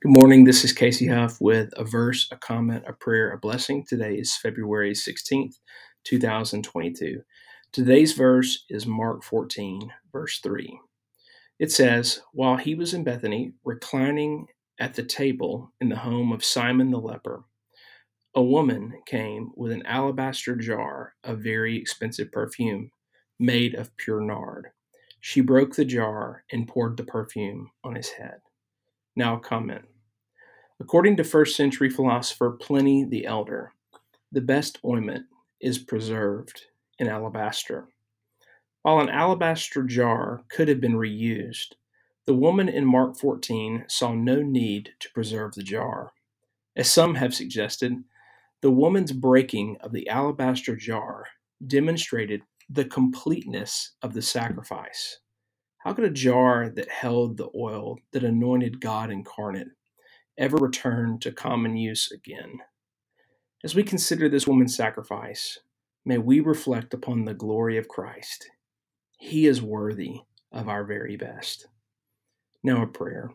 Good morning. This is Casey Hough with a verse, a comment, a prayer, a blessing. Today is February 16th, 2022. Today's verse is Mark 14, verse 3. It says, While he was in Bethany, reclining at the table in the home of Simon the leper, a woman came with an alabaster jar of very expensive perfume made of pure nard. She broke the jar and poured the perfume on his head. Now, a comment. According to first century philosopher Pliny the Elder, the best ointment is preserved in alabaster. While an alabaster jar could have been reused, the woman in Mark 14 saw no need to preserve the jar. As some have suggested, the woman's breaking of the alabaster jar demonstrated the completeness of the sacrifice. How could a jar that held the oil that anointed God incarnate ever return to common use again? As we consider this woman's sacrifice, may we reflect upon the glory of Christ. He is worthy of our very best. Now, a prayer.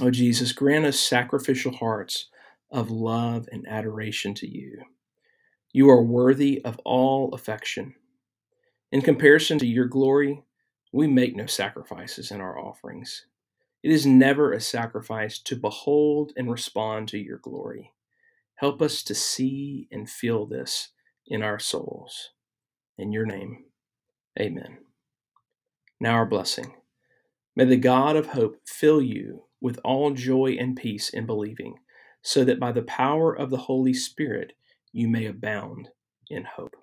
Oh, Jesus, grant us sacrificial hearts of love and adoration to you. You are worthy of all affection. In comparison to your glory, we make no sacrifices in our offerings. It is never a sacrifice to behold and respond to your glory. Help us to see and feel this in our souls. In your name, amen. Now, our blessing. May the God of hope fill you with all joy and peace in believing, so that by the power of the Holy Spirit you may abound in hope.